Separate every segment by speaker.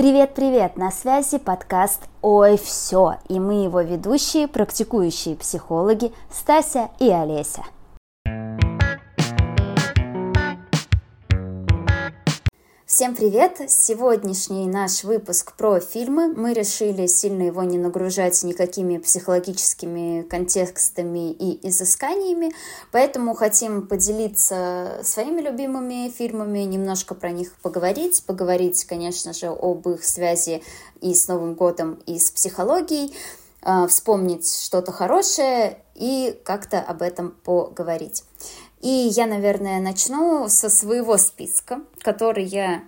Speaker 1: Привет-привет! На связи подкаст «Ой, все!» и мы его ведущие, практикующие психологи Стася и Олеся. Всем привет! Сегодняшний наш выпуск про фильмы. Мы решили сильно его не нагружать никакими психологическими контекстами и изысканиями, поэтому хотим поделиться своими любимыми фильмами, немножко про них поговорить, поговорить, конечно же, об их связи и с Новым годом, и с психологией, а, вспомнить что-то хорошее и как-то об этом поговорить. И я, наверное, начну со своего списка, который я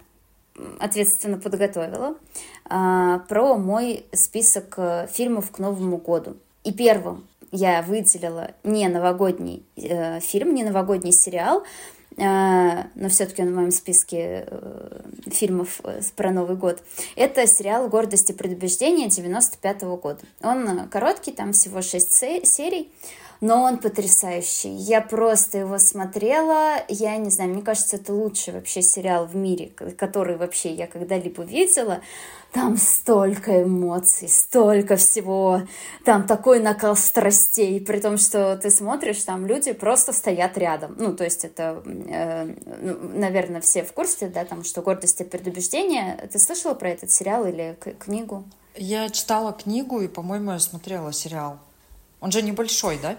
Speaker 1: ответственно подготовила, а, про мой список э, фильмов к Новому году. И первым я выделила не новогодний э, фильм, не новогодний сериал, э, но все-таки он в моем списке э, фильмов про Новый год. Это сериал «Гордость и предубеждение» 95 -го года. Он короткий, там всего 6 серий, но он потрясающий. Я просто его смотрела, я не знаю, мне кажется, это лучший вообще сериал в мире, который вообще я когда-либо видела. Там столько эмоций, столько всего, там такой накал страстей, при том, что ты смотришь, там люди просто стоят рядом. Ну, то есть это, э, ну, наверное, все в курсе, да, там, что «Гордость и предубеждение». Ты слышала про этот сериал или книгу?
Speaker 2: Я читала книгу и, по-моему, смотрела сериал. Он же небольшой, да?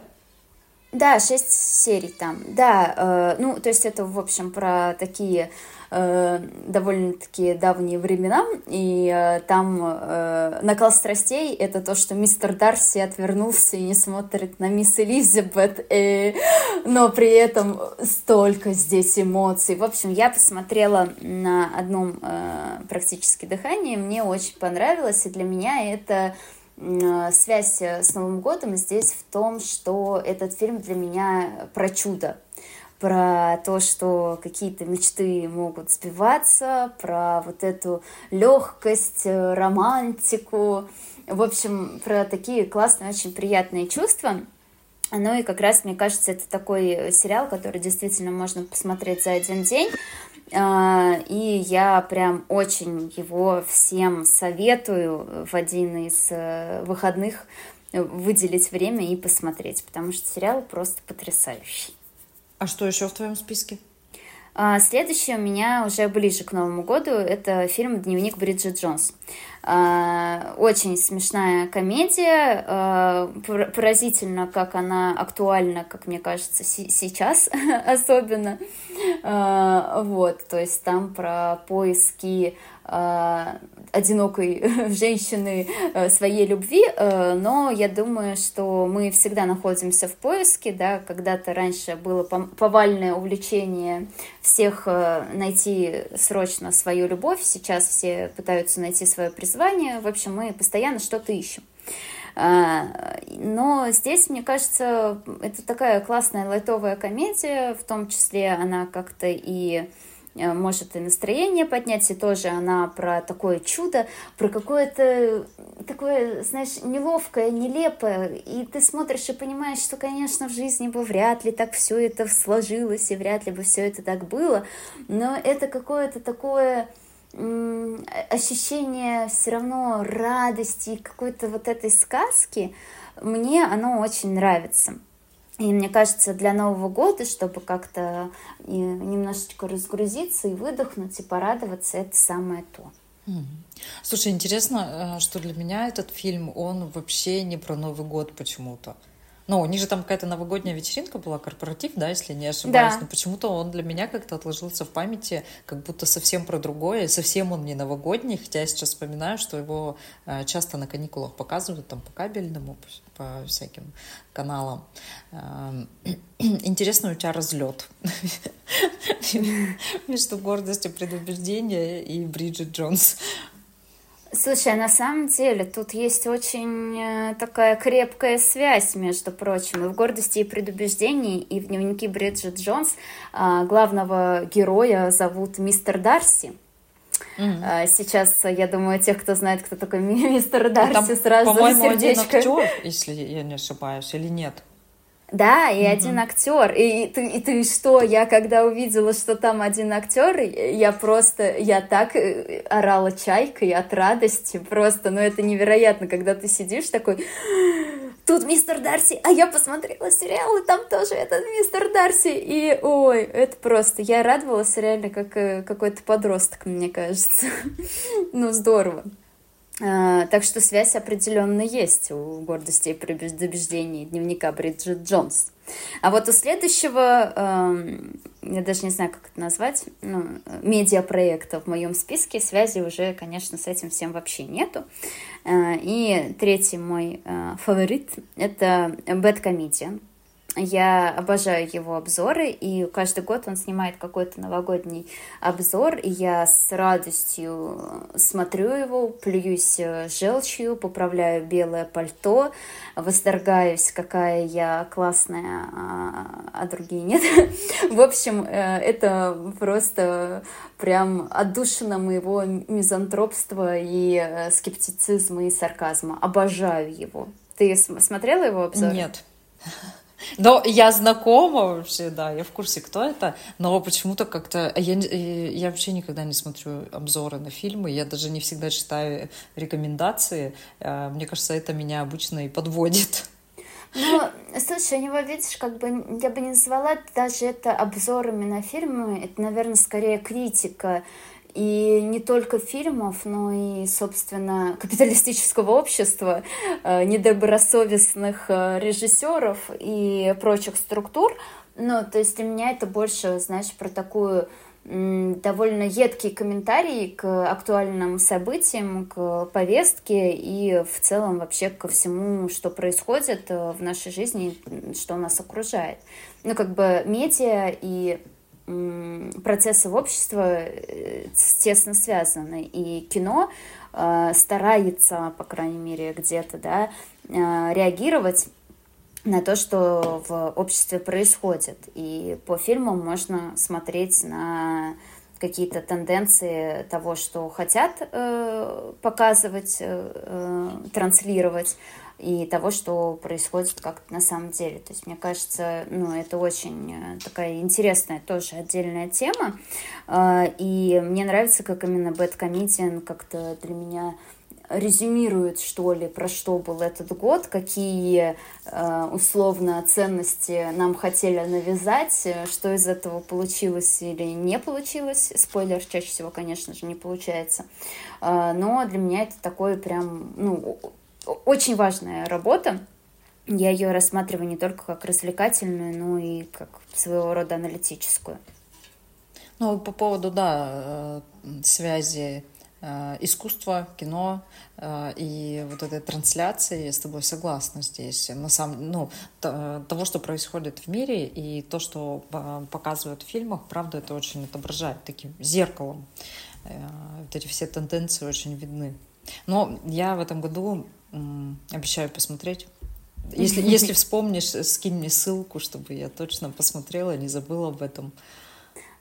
Speaker 1: Да, шесть серий там. Да, э, ну, то есть это, в общем, про такие э, довольно-таки давние времена, и э, там э, накал страстей — это то, что мистер Дарси отвернулся и не смотрит на мисс Элизабет, и... но при этом столько здесь эмоций. В общем, я посмотрела на одном э, практически дыхании, мне очень понравилось, и для меня это Э, связь э, с Новым годом здесь в том, что этот фильм для меня про чудо, про то, что какие-то мечты могут сбиваться, про вот эту легкость, э, романтику, в общем, про такие классные, очень приятные чувства. Ну и как раз, мне кажется, это такой сериал, который действительно можно посмотреть за один день. А, и я прям очень его всем советую в один из э, выходных выделить время и посмотреть, потому что сериал просто потрясающий.
Speaker 2: А что еще в твоем списке?
Speaker 1: А, следующий у меня уже ближе к Новому году. Это фильм «Дневник Бриджит Джонс». А, очень смешная комедия. А, поразительно, как она актуальна, как мне кажется, сейчас особенно. Вот, то есть там про поиски Э, одинокой женщины э, своей любви, э, но я думаю, что мы всегда находимся в поиске, да, когда-то раньше было повальное увлечение всех найти срочно свою любовь, сейчас все пытаются найти свое призвание, в общем, мы постоянно что-то ищем. Но здесь, мне кажется, это такая классная лайтовая комедия, в том числе она как-то и Э, может и настроение поднять, и тоже она про такое чудо, про какое-то такое, знаешь, неловкое, нелепое, и ты смотришь и понимаешь, что, конечно, в жизни бы вряд ли так все это сложилось, и вряд ли бы все это так было, но это какое-то такое ощущение все равно радости, какой-то вот этой сказки, мне оно очень нравится. И мне кажется, для Нового года, чтобы как-то немножечко разгрузиться и выдохнуть, и порадоваться, это самое то.
Speaker 2: Слушай, интересно, э, что для меня этот фильм, он вообще не про Новый год почему-то. Ну, у них же там какая-то новогодняя вечеринка была, корпоратив, да, если не ошибаюсь. Да. Но почему-то он для меня как-то отложился в памяти, как будто совсем про другое. Совсем он не новогодний, хотя я сейчас вспоминаю, что его э, часто на каникулах показывают, там по кабельному, по, всяким каналам. Эм, интересно, у тебя разлет между гордостью предубеждения и Бриджит Джонс.
Speaker 1: Слушай, на самом деле тут есть очень э, такая крепкая связь, между прочим, и в «Гордости и предубеждении», и в дневнике Бриджит Джонс а, главного героя зовут мистер Дарси. Mm-hmm. Сейчас, я думаю, тех, кто знает, кто такой мистер Дарси, Там, сразу
Speaker 2: по-моему, сердечко. Один актер, если я не ошибаюсь, или нет?
Speaker 1: Да, и mm-hmm. один актер. И, и, ты, и ты что? Я когда увидела, что там один актер, я просто, я так э, орала чайкой от радости. Просто, ну это невероятно, когда ты сидишь такой, тут мистер Дарси, а я посмотрела сериал, и там тоже этот мистер Дарси. И, ой, это просто, я радовалась реально как э, какой-то подросток, мне кажется. ну, здорово. А, так что связь определенно есть у гордости и предубеждений дневника Бриджит Джонс. А вот у следующего, эм, я даже не знаю, как это назвать, ну, медиапроекта в моем списке связи уже, конечно, с этим всем вообще нету. Э, и третий мой э, фаворит — это «Бэткомедиан». Я обожаю его обзоры, и каждый год он снимает какой-то новогодний обзор, и я с радостью смотрю его, плююсь э, желчью, поправляю белое пальто, восторгаюсь, какая я классная, а, а другие нет. В общем, э, это просто прям отдушина моего мизантропства и э, скептицизма и сарказма. Обожаю его. Ты смотрела его обзор?
Speaker 2: Нет. Но я знакома вообще, да, я в курсе, кто это, но почему-то как-то... Я, я вообще никогда не смотрю обзоры на фильмы, я даже не всегда читаю рекомендации. А, мне кажется, это меня обычно и подводит.
Speaker 1: Ну, слушай, у него, видишь, как бы я бы не назвала даже это обзорами на фильмы, это, наверное, скорее критика и не только фильмов, но и, собственно, капиталистического общества, э, недобросовестных э, режиссеров и прочих структур. Ну, то есть для меня это больше, знаешь, про такую довольно едкие комментарии к актуальным событиям, к повестке и в целом вообще ко всему, что происходит э, в нашей жизни, что нас окружает. Ну, как бы медиа и процессы в обществе э, тесно связаны. И кино э, старается, по крайней мере, где-то, да, э, реагировать на то, что в обществе происходит. И по фильмам можно смотреть на какие-то тенденции того, что хотят э, показывать, э, транслировать, и того, что происходит как на самом деле. То есть, мне кажется, ну, это очень э, такая интересная тоже отдельная тема. А, и мне нравится, как именно Бэткомедиан как-то для меня резюмирует, что ли, про что был этот год, какие э, условно ценности нам хотели навязать, что из этого получилось или не получилось. Спойлер чаще всего, конечно же, не получается. Э, но для меня это такой прям, ну, очень важная работа. Я ее рассматриваю не только как развлекательную, но и как своего рода аналитическую.
Speaker 2: Ну, по поводу, да, э, связи э, искусства, кино э, и вот этой трансляции, я с тобой согласна здесь. На самом, ну, того, что происходит в мире и то, что показывают в фильмах, правда, это очень отображает таким зеркалом. Вот эти все тенденции очень видны. Но я в этом году Обещаю посмотреть. Если, если вспомнишь, скинь мне ссылку, чтобы я точно посмотрела, не забыла об этом.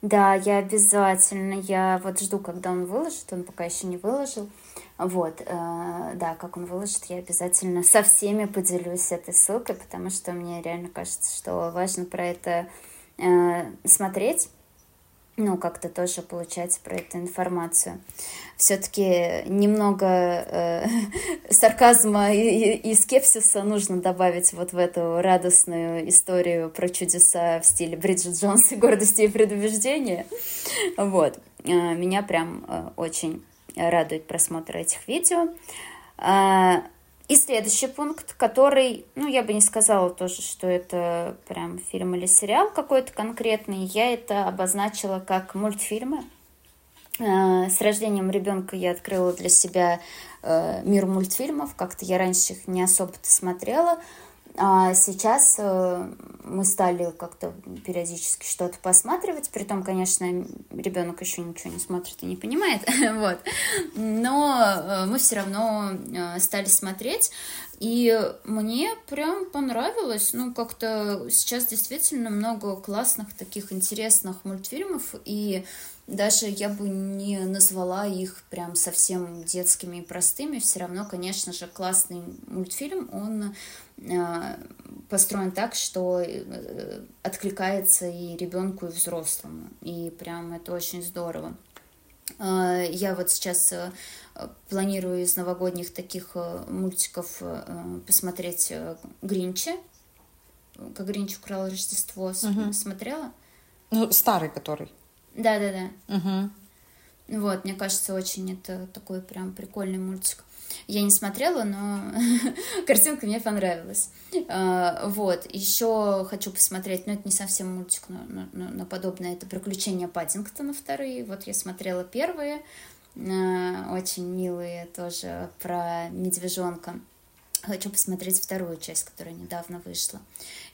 Speaker 1: Да, я обязательно. Я вот жду, когда он выложит. Он пока еще не выложил. Вот, э, да, как он выложит, я обязательно со всеми поделюсь этой ссылкой, потому что мне реально кажется, что важно про это э, смотреть ну, как-то тоже получать про эту информацию. Все-таки немного э, сарказма и, и скепсиса нужно добавить вот в эту радостную историю про чудеса в стиле Бриджит Джонс и гордости и предубеждения. Вот. Э, меня прям э, очень радует просмотр этих видео. И следующий пункт, который, ну, я бы не сказала тоже, что это прям фильм или сериал какой-то конкретный, я это обозначила как мультфильмы. Э, с рождением ребенка я открыла для себя э, мир мультфильмов, как-то я раньше их не особо-то смотрела, а сейчас э, мы стали как-то периодически что-то посматривать, при том, конечно, ребенок еще ничего не смотрит и не понимает, вот. Но э, мы все равно э, стали смотреть, И мне прям понравилось, ну, как-то сейчас действительно много классных таких интересных мультфильмов, и даже я бы не назвала их прям совсем детскими и простыми, все равно, конечно же, классный мультфильм, он э, построен так, что э, откликается и ребенку, и взрослому, и прям это очень здорово. Э, я вот сейчас планирую из новогодних таких мультиков посмотреть Гринча, как Гринч украл Рождество, угу. смотрела?
Speaker 2: Ну, старый который.
Speaker 1: Да, да, да. Угу. Вот, мне кажется, очень это такой прям прикольный мультик. Я не смотрела, но картинка мне понравилась. А, вот, еще хочу посмотреть, ну, это не совсем мультик, но, но, но подобное, это «Приключения Паддингтона» вторые. Вот я смотрела первые, а, очень милые тоже, про медвежонка. Хочу посмотреть вторую часть, которая недавно вышла.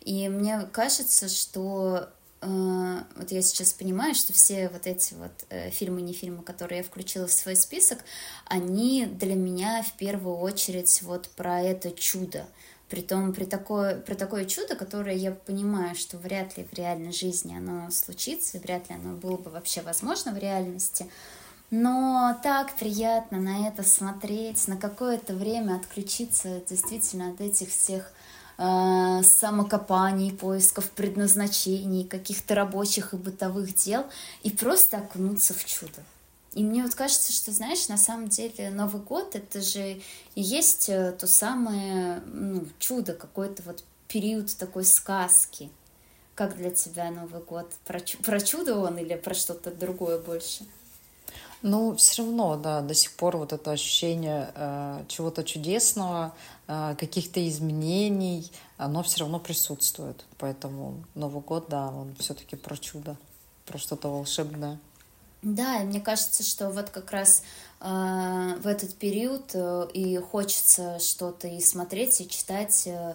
Speaker 1: И мне кажется, что вот я сейчас понимаю, что все вот эти вот э, фильмы, не фильмы, которые я включила в свой список, они для меня в первую очередь вот про это чудо. Притом при такое, про такое чудо, которое я понимаю, что вряд ли в реальной жизни оно случится, вряд ли оно было бы вообще возможно в реальности. Но так приятно на это смотреть, на какое-то время отключиться действительно от этих всех э, самокопаний, поисков предназначений, каких-то рабочих и бытовых дел и просто окунуться в чудо. И мне вот кажется, что, знаешь, на самом деле Новый год — это же и есть э, то самое ну, чудо, какой-то вот период такой сказки. Как для тебя Новый год? Про, про чудо он или про что-то другое больше?
Speaker 2: Ну, все равно, да, до сих пор вот это ощущение э, чего-то чудесного, каких-то изменений, оно все равно присутствует. Поэтому Новый год, да, он все-таки про чудо, про что-то волшебное.
Speaker 1: Да, и мне кажется, что вот как раз э, в этот период э, и хочется что-то и смотреть, и читать. Э,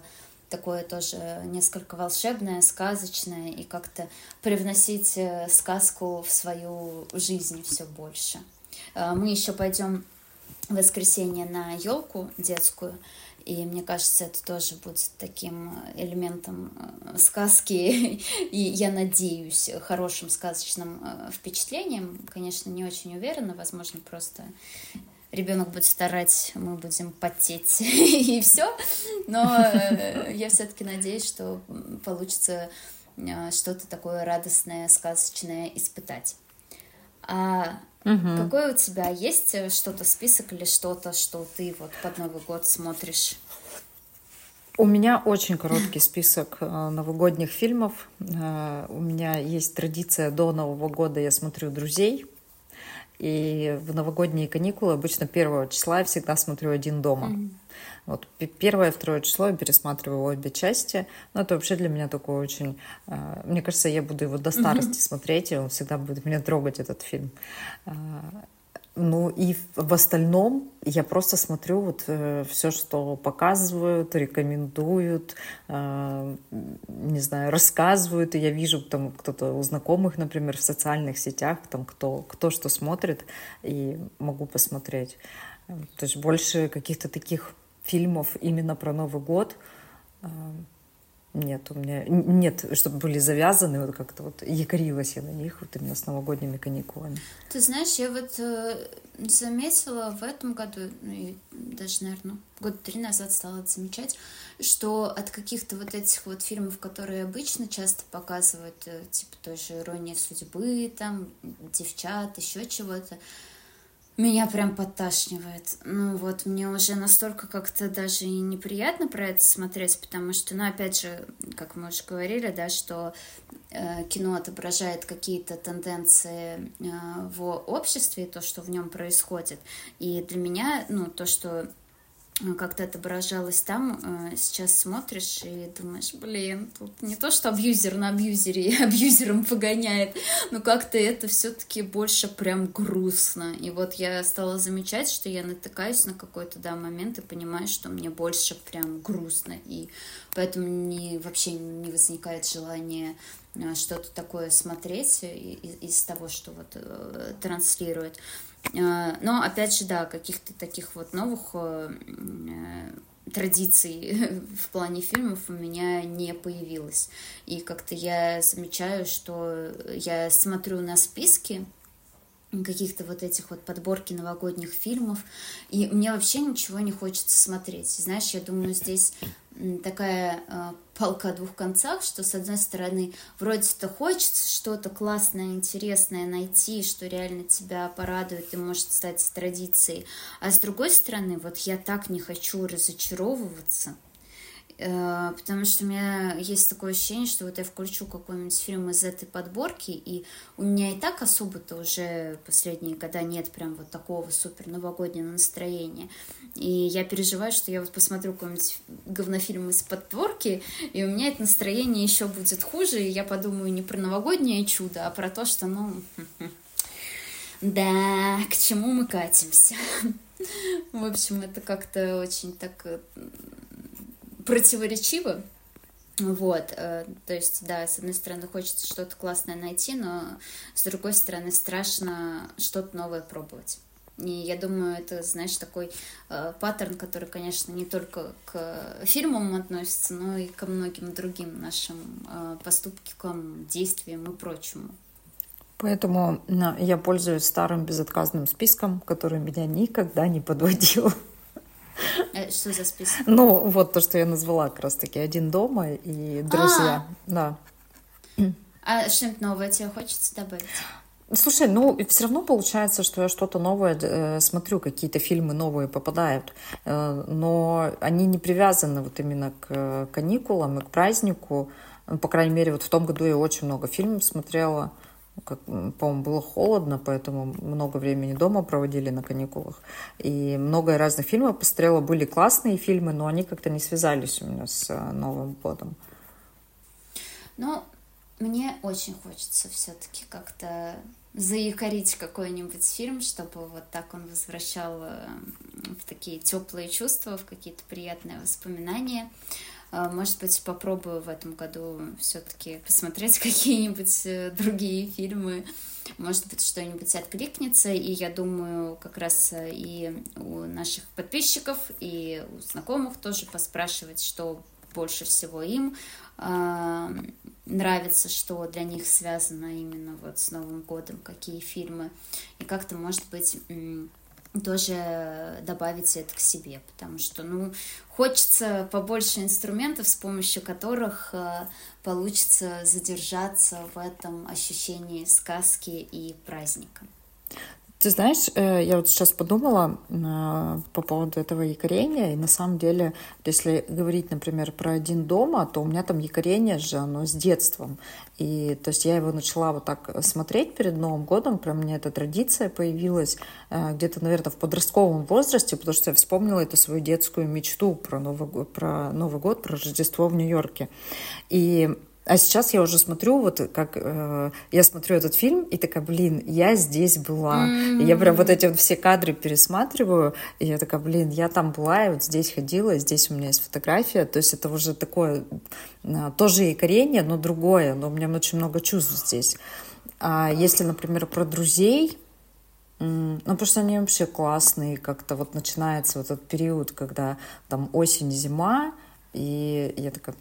Speaker 1: такое тоже несколько волшебное, сказочное, и как-то привносить э, сказку в свою жизнь все больше. Э, мы еще пойдем воскресенье на елку детскую, и мне кажется, это тоже будет таким элементом э, сказки, и я надеюсь, хорошим сказочным впечатлением. Конечно, не очень уверена, возможно, просто ребенок будет старать, мы будем потеть и все. Но э, я все-таки надеюсь, что получится э, что-то такое радостное, сказочное испытать. А угу. какой у тебя есть э, что-то список или что-то, что ты вот под Новый год смотришь?
Speaker 2: У меня очень короткий список новогодних фильмов. У меня есть традиция до Нового года я смотрю друзей. И в новогодние каникулы обычно первого числа я всегда смотрю один дома. Mm-hmm. Вот первое, второе число я пересматриваю обе части. Но это вообще для меня такое очень... Э, мне кажется, я буду его до старости mm-hmm. смотреть, и он всегда будет меня трогать, этот фильм. А, ну и в остальном я просто смотрю вот э, все, что показывают, рекомендуют, э, не знаю, рассказывают. И я вижу там кто-то у знакомых, например, в социальных сетях, там кто, кто что смотрит, и могу посмотреть. То есть больше каких-то таких фильмов именно про Новый год э, нет, у меня нет, чтобы были завязаны, вот как-то вот якорилась я на них вот именно с новогодними каникулами.
Speaker 1: Ты знаешь, я вот э, заметила в этом году, ну и даже, наверное, год три назад стала замечать, что от каких-то вот этих вот фильмов, которые обычно часто показывают, э, типа той же «Ирония судьбы», там, «Девчат», еще чего-то, меня прям подташнивает. Ну вот, мне уже настолько как-то даже и неприятно про это смотреть, потому что, ну, опять же, как мы уже говорили, да, что э, кино отображает какие-то тенденции э, в обществе, то, что в нем происходит. И для меня, ну, то, что как-то отображалось там, э, сейчас смотришь и думаешь, блин, тут не то, что абьюзер на абьюзере абьюзером погоняет, но как-то это все-таки больше прям грустно. И вот я стала замечать, что я натыкаюсь на какой-то, да, момент и понимаю, что мне больше прям грустно, и поэтому не, вообще не возникает желания э, что-то такое смотреть из, из того, что вот транслирует. А, но, опять же, да, каких-то таких вот новых э, традиций в плане фильмов у меня не появилось. И как-то я замечаю, что я смотрю на списки каких-то вот этих вот подборки новогодних фильмов, и мне вообще ничего не хочется смотреть. Знаешь, я думаю, здесь такая э, палка о двух концах, что с одной стороны вроде-то хочется что-то классное, интересное найти, что реально тебя порадует и может стать традицией, а с другой стороны, вот я так не хочу разочаровываться, потому что у меня есть такое ощущение, что вот я включу какой-нибудь фильм из этой подборки, и у меня и так особо-то уже последние года нет прям вот такого супер новогоднего настроения. И я переживаю, что я вот посмотрю какой-нибудь говнофильм из подборки, и у меня это настроение еще будет хуже, и я подумаю не про новогоднее чудо, а про то, что, ну, да, к чему мы катимся. В общем, это как-то очень так э, противоречиво. Вот, э, то есть, да, с одной стороны хочется что-то классное найти, но с другой стороны страшно что-то новое пробовать. И я думаю, это, знаешь, такой э, паттерн, который, конечно, не только к фильмам относится, но и ко многим другим нашим э, поступкам, действиям и прочему.
Speaker 2: Поэтому я пользуюсь старым безотказным списком, который меня никогда не подводил.
Speaker 1: Э, что за список?
Speaker 2: Ну, вот то, что я назвала как раз-таки «Один дома» и «Друзья». А, да.
Speaker 1: а что-нибудь новое тебе хочется добавить?
Speaker 2: Слушай, ну все равно получается, что я что-то новое э, смотрю, какие-то фильмы новые попадают, э, но они не привязаны вот именно к каникулам и к празднику. По крайней мере, вот в том году я очень много фильмов смотрела как, по-моему, было холодно, поэтому много времени дома проводили на каникулах. И много разных фильмов посмотрела. Были классные фильмы, но они как-то не связались у меня с э, Новым годом.
Speaker 1: Ну, мне очень хочется все-таки как-то заякорить какой-нибудь фильм, чтобы вот так он возвращал э, в такие теплые чувства, в какие-то приятные воспоминания. А, может быть, попробую в этом году все-таки посмотреть какие-нибудь э, другие фильмы. Может быть, что-нибудь откликнется. И я думаю, как раз э, и у наших подписчиков, и у знакомых тоже поспрашивать, что больше всего им э, нравится, что для них связано именно вот с Новым годом, какие фильмы. И как-то, может быть, тоже добавить это к себе, потому что, ну, хочется побольше инструментов, с помощью которых э, получится задержаться в этом ощущении сказки и праздника.
Speaker 2: Ты знаешь, э, я вот сейчас подумала э, по поводу этого якорения, и на самом деле, если говорить, например, про один дома, то у меня там якорение же, оно с детством. И то есть я его начала вот так смотреть перед Новым годом, прям мне эта традиция появилась э, где-то, наверное, в подростковом возрасте, потому что я вспомнила эту свою детскую мечту про Новый, про Новый год, про Рождество в Нью-Йорке. И а сейчас я уже смотрю, вот как э, я смотрю этот фильм, и такая, блин, я здесь была. Mm-hmm. И я прям вот эти вот все кадры пересматриваю, и я такая, блин, я там была, и вот здесь ходила, и здесь у меня есть фотография. То есть это уже такое, э, тоже якорение, но другое, но у меня очень много чувств здесь. А если, например, про друзей, ну, потому что они вообще классные, как-то вот начинается вот этот период, когда там осень, зима, и я такая,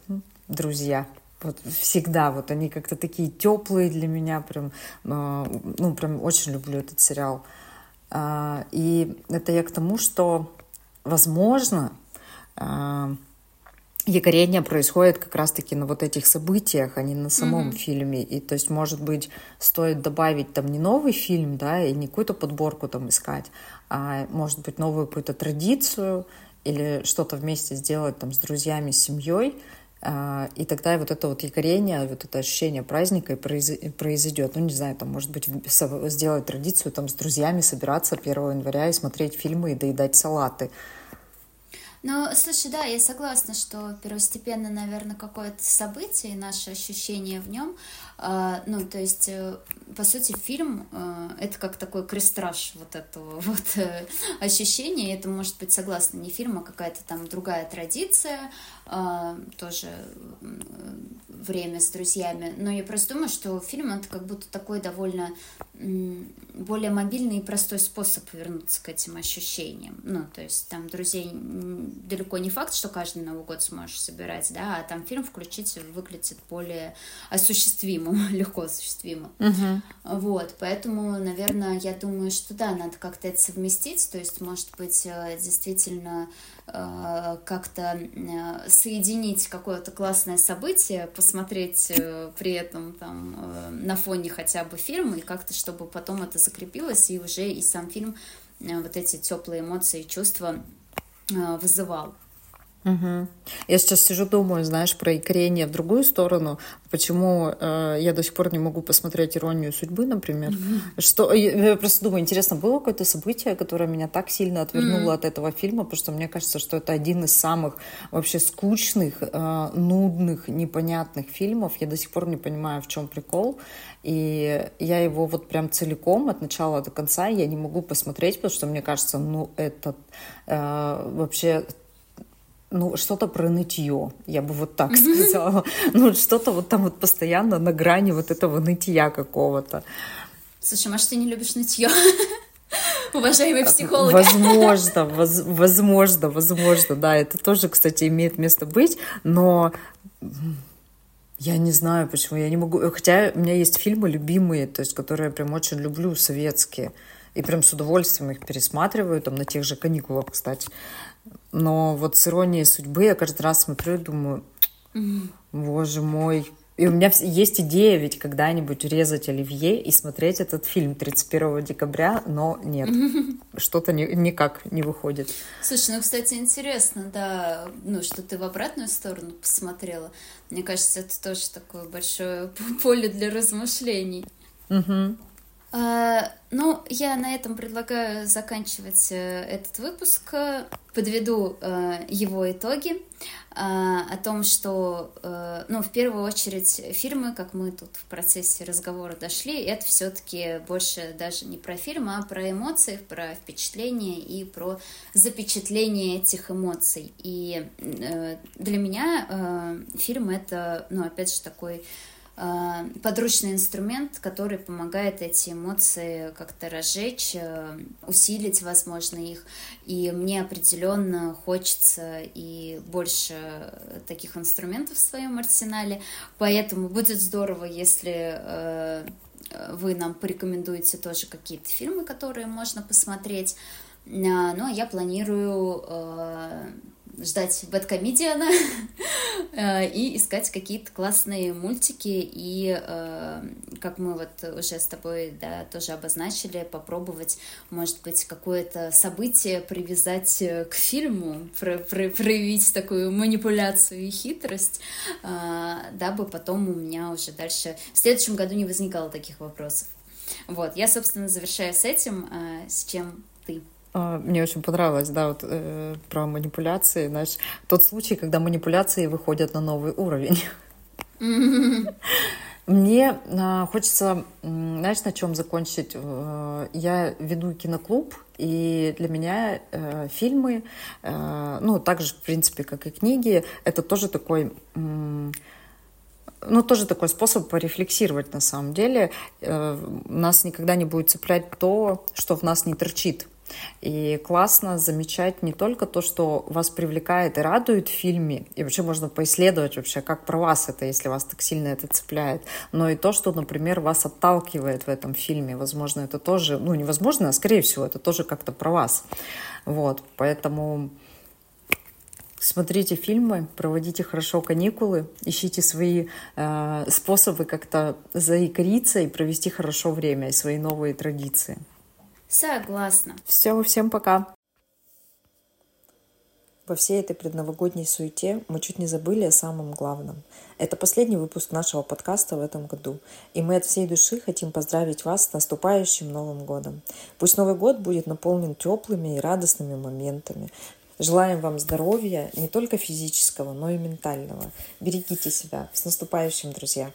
Speaker 2: друзья, вот всегда вот они как-то такие теплые для меня прям а, ну прям очень люблю этот сериал а, и это я к тому что возможно а, якорение происходит как раз-таки на вот этих событиях, а не на самом mm-hmm. фильме. И то есть, может быть, стоит добавить там не новый фильм, да, и не какую-то подборку там искать, а может быть новую какую-то традицию или что-то вместе сделать там с друзьями, с семьей, и тогда вот это вот якорение, вот это ощущение праздника произойдет. Ну, не знаю, там, может быть, сделать традицию там с друзьями собираться 1 января и смотреть фильмы и доедать салаты.
Speaker 1: Ну, слушай, да, я согласна, что первостепенно, наверное, какое-то событие и наше ощущение в нем. А, ну, то есть, э, по сути, фильм э, — это как такой крестраж вот этого вот э, ощущения. Это может быть, согласно, не фильм, а какая-то там другая традиция, а, тоже время с друзьями. Но я просто думаю, что фильм — это как будто такой довольно более мобильный и простой способ вернуться к этим ощущениям. Ну, то есть там друзей далеко не факт, что каждый Новый год сможешь собирать, да, а там фильм включить выглядит более осуществимым, легко осуществимым. Угу. Вот, поэтому, наверное, я думаю, что да, надо как-то это совместить, то есть, может быть, э, действительно Э, как-то э, соединить какое-то классное событие, посмотреть э, при этом там на фоне хотя бы фильма, и как-то, чтобы потом это закрепилось, и уже и сам фильм вот эти теплые эмоции и чувства вызывал.
Speaker 2: Угу. Я сейчас сижу, думаю, знаешь, про икрение в другую сторону. Почему э, я до сих пор не могу посмотреть «Иронию судьбы», например. Угу. Что, я просто думаю, интересно, было какое-то событие, которое меня так сильно отвернуло угу. от этого фильма, потому что мне кажется, что это один из самых вообще скучных, э, нудных, непонятных фильмов. Я до сих пор не понимаю, в чем прикол. И я его вот прям целиком от начала до конца я не могу посмотреть, потому что мне кажется, ну, это э, вообще ну, что-то про нытье, я бы вот так сказала. Ну, что-то вот там вот постоянно на грани вот этого нытья какого-то.
Speaker 1: Слушай, может, ты не любишь нытье? Уважаемый психолог.
Speaker 2: Возможно, воз, возможно, возможно, да, это тоже, кстати, имеет место быть, но я не знаю, почему я не могу. Хотя у меня есть фильмы любимые, то есть, которые я прям очень люблю, советские. И прям с удовольствием их пересматриваю, там на тех же каникулах, кстати. Но вот с иронией судьбы я каждый раз смотрю и думаю, боже мой. И у меня есть идея ведь когда-нибудь резать оливье и смотреть этот фильм 31 декабря, но нет, что-то ни, никак не выходит.
Speaker 1: Слушай, ну, кстати, интересно, да, ну, что ты в обратную сторону посмотрела. Мне кажется, это тоже такое большое поле для размышлений. Угу. А, ну, я на этом предлагаю заканчивать э, этот выпуск. Подведу э, его итоги о том, что, э, ну, в первую очередь, фильмы, как мы тут в процессе разговора дошли, это все-таки больше даже не про фильмы, а про эмоции, про впечатления и про запечатление этих эмоций. И для меня фильм это, ну, опять же, такой Э, подручный инструмент, который помогает эти эмоции как-то разжечь, э, усилить, возможно, их. И мне определенно хочется и больше таких инструментов в своем арсенале. Поэтому будет здорово, если э, вы нам порекомендуете тоже какие-то фильмы, которые можно посмотреть. Ну, а я планирую ждать бэткомедиана э, и искать какие-то классные мультики и, э, как мы вот уже с тобой да, тоже обозначили, попробовать, может быть, какое-то событие привязать э, к фильму, про про проявить такую манипуляцию и хитрость, дабы потом у меня уже дальше в следующем году не возникало таких вопросов. Вот, я, собственно, завершаю с этим, с чем ты.
Speaker 2: А, мне очень понравилось, да, вот э, про манипуляции, знаешь, тот случай, когда манипуляции выходят на новый уровень. Мне э, хочется, знаешь, на чем закончить? Э, я веду киноклуб, и для меня э, фильмы, э, ну, так же, в принципе, как и книги, это тоже такой... Э, ну, тоже такой способ порефлексировать на самом деле. Э, нас никогда не будет цеплять то, что в нас не торчит. И классно замечать не только то, что вас привлекает и радует в фильме, и вообще можно поисследовать вообще, как про вас это, если вас так сильно это цепляет, но и то, что, например, вас отталкивает в этом фильме. Возможно, это тоже, ну, невозможно, а скорее всего, это тоже как-то про вас. Вот, поэтому смотрите фильмы, проводите хорошо каникулы, ищите свои э, способы как-то заикриться и провести хорошо время, и свои новые традиции.
Speaker 1: Согласна.
Speaker 2: Все, всем пока. Во всей этой предновогодней суете мы чуть не забыли о самом главном. Это последний выпуск нашего подкаста в этом году, и мы от всей души хотим поздравить вас с наступающим Новым годом. Пусть Новый год будет наполнен теплыми и радостными моментами. Желаем вам здоровья не только физического, но и ментального. Берегите себя. С наступающим, друзья!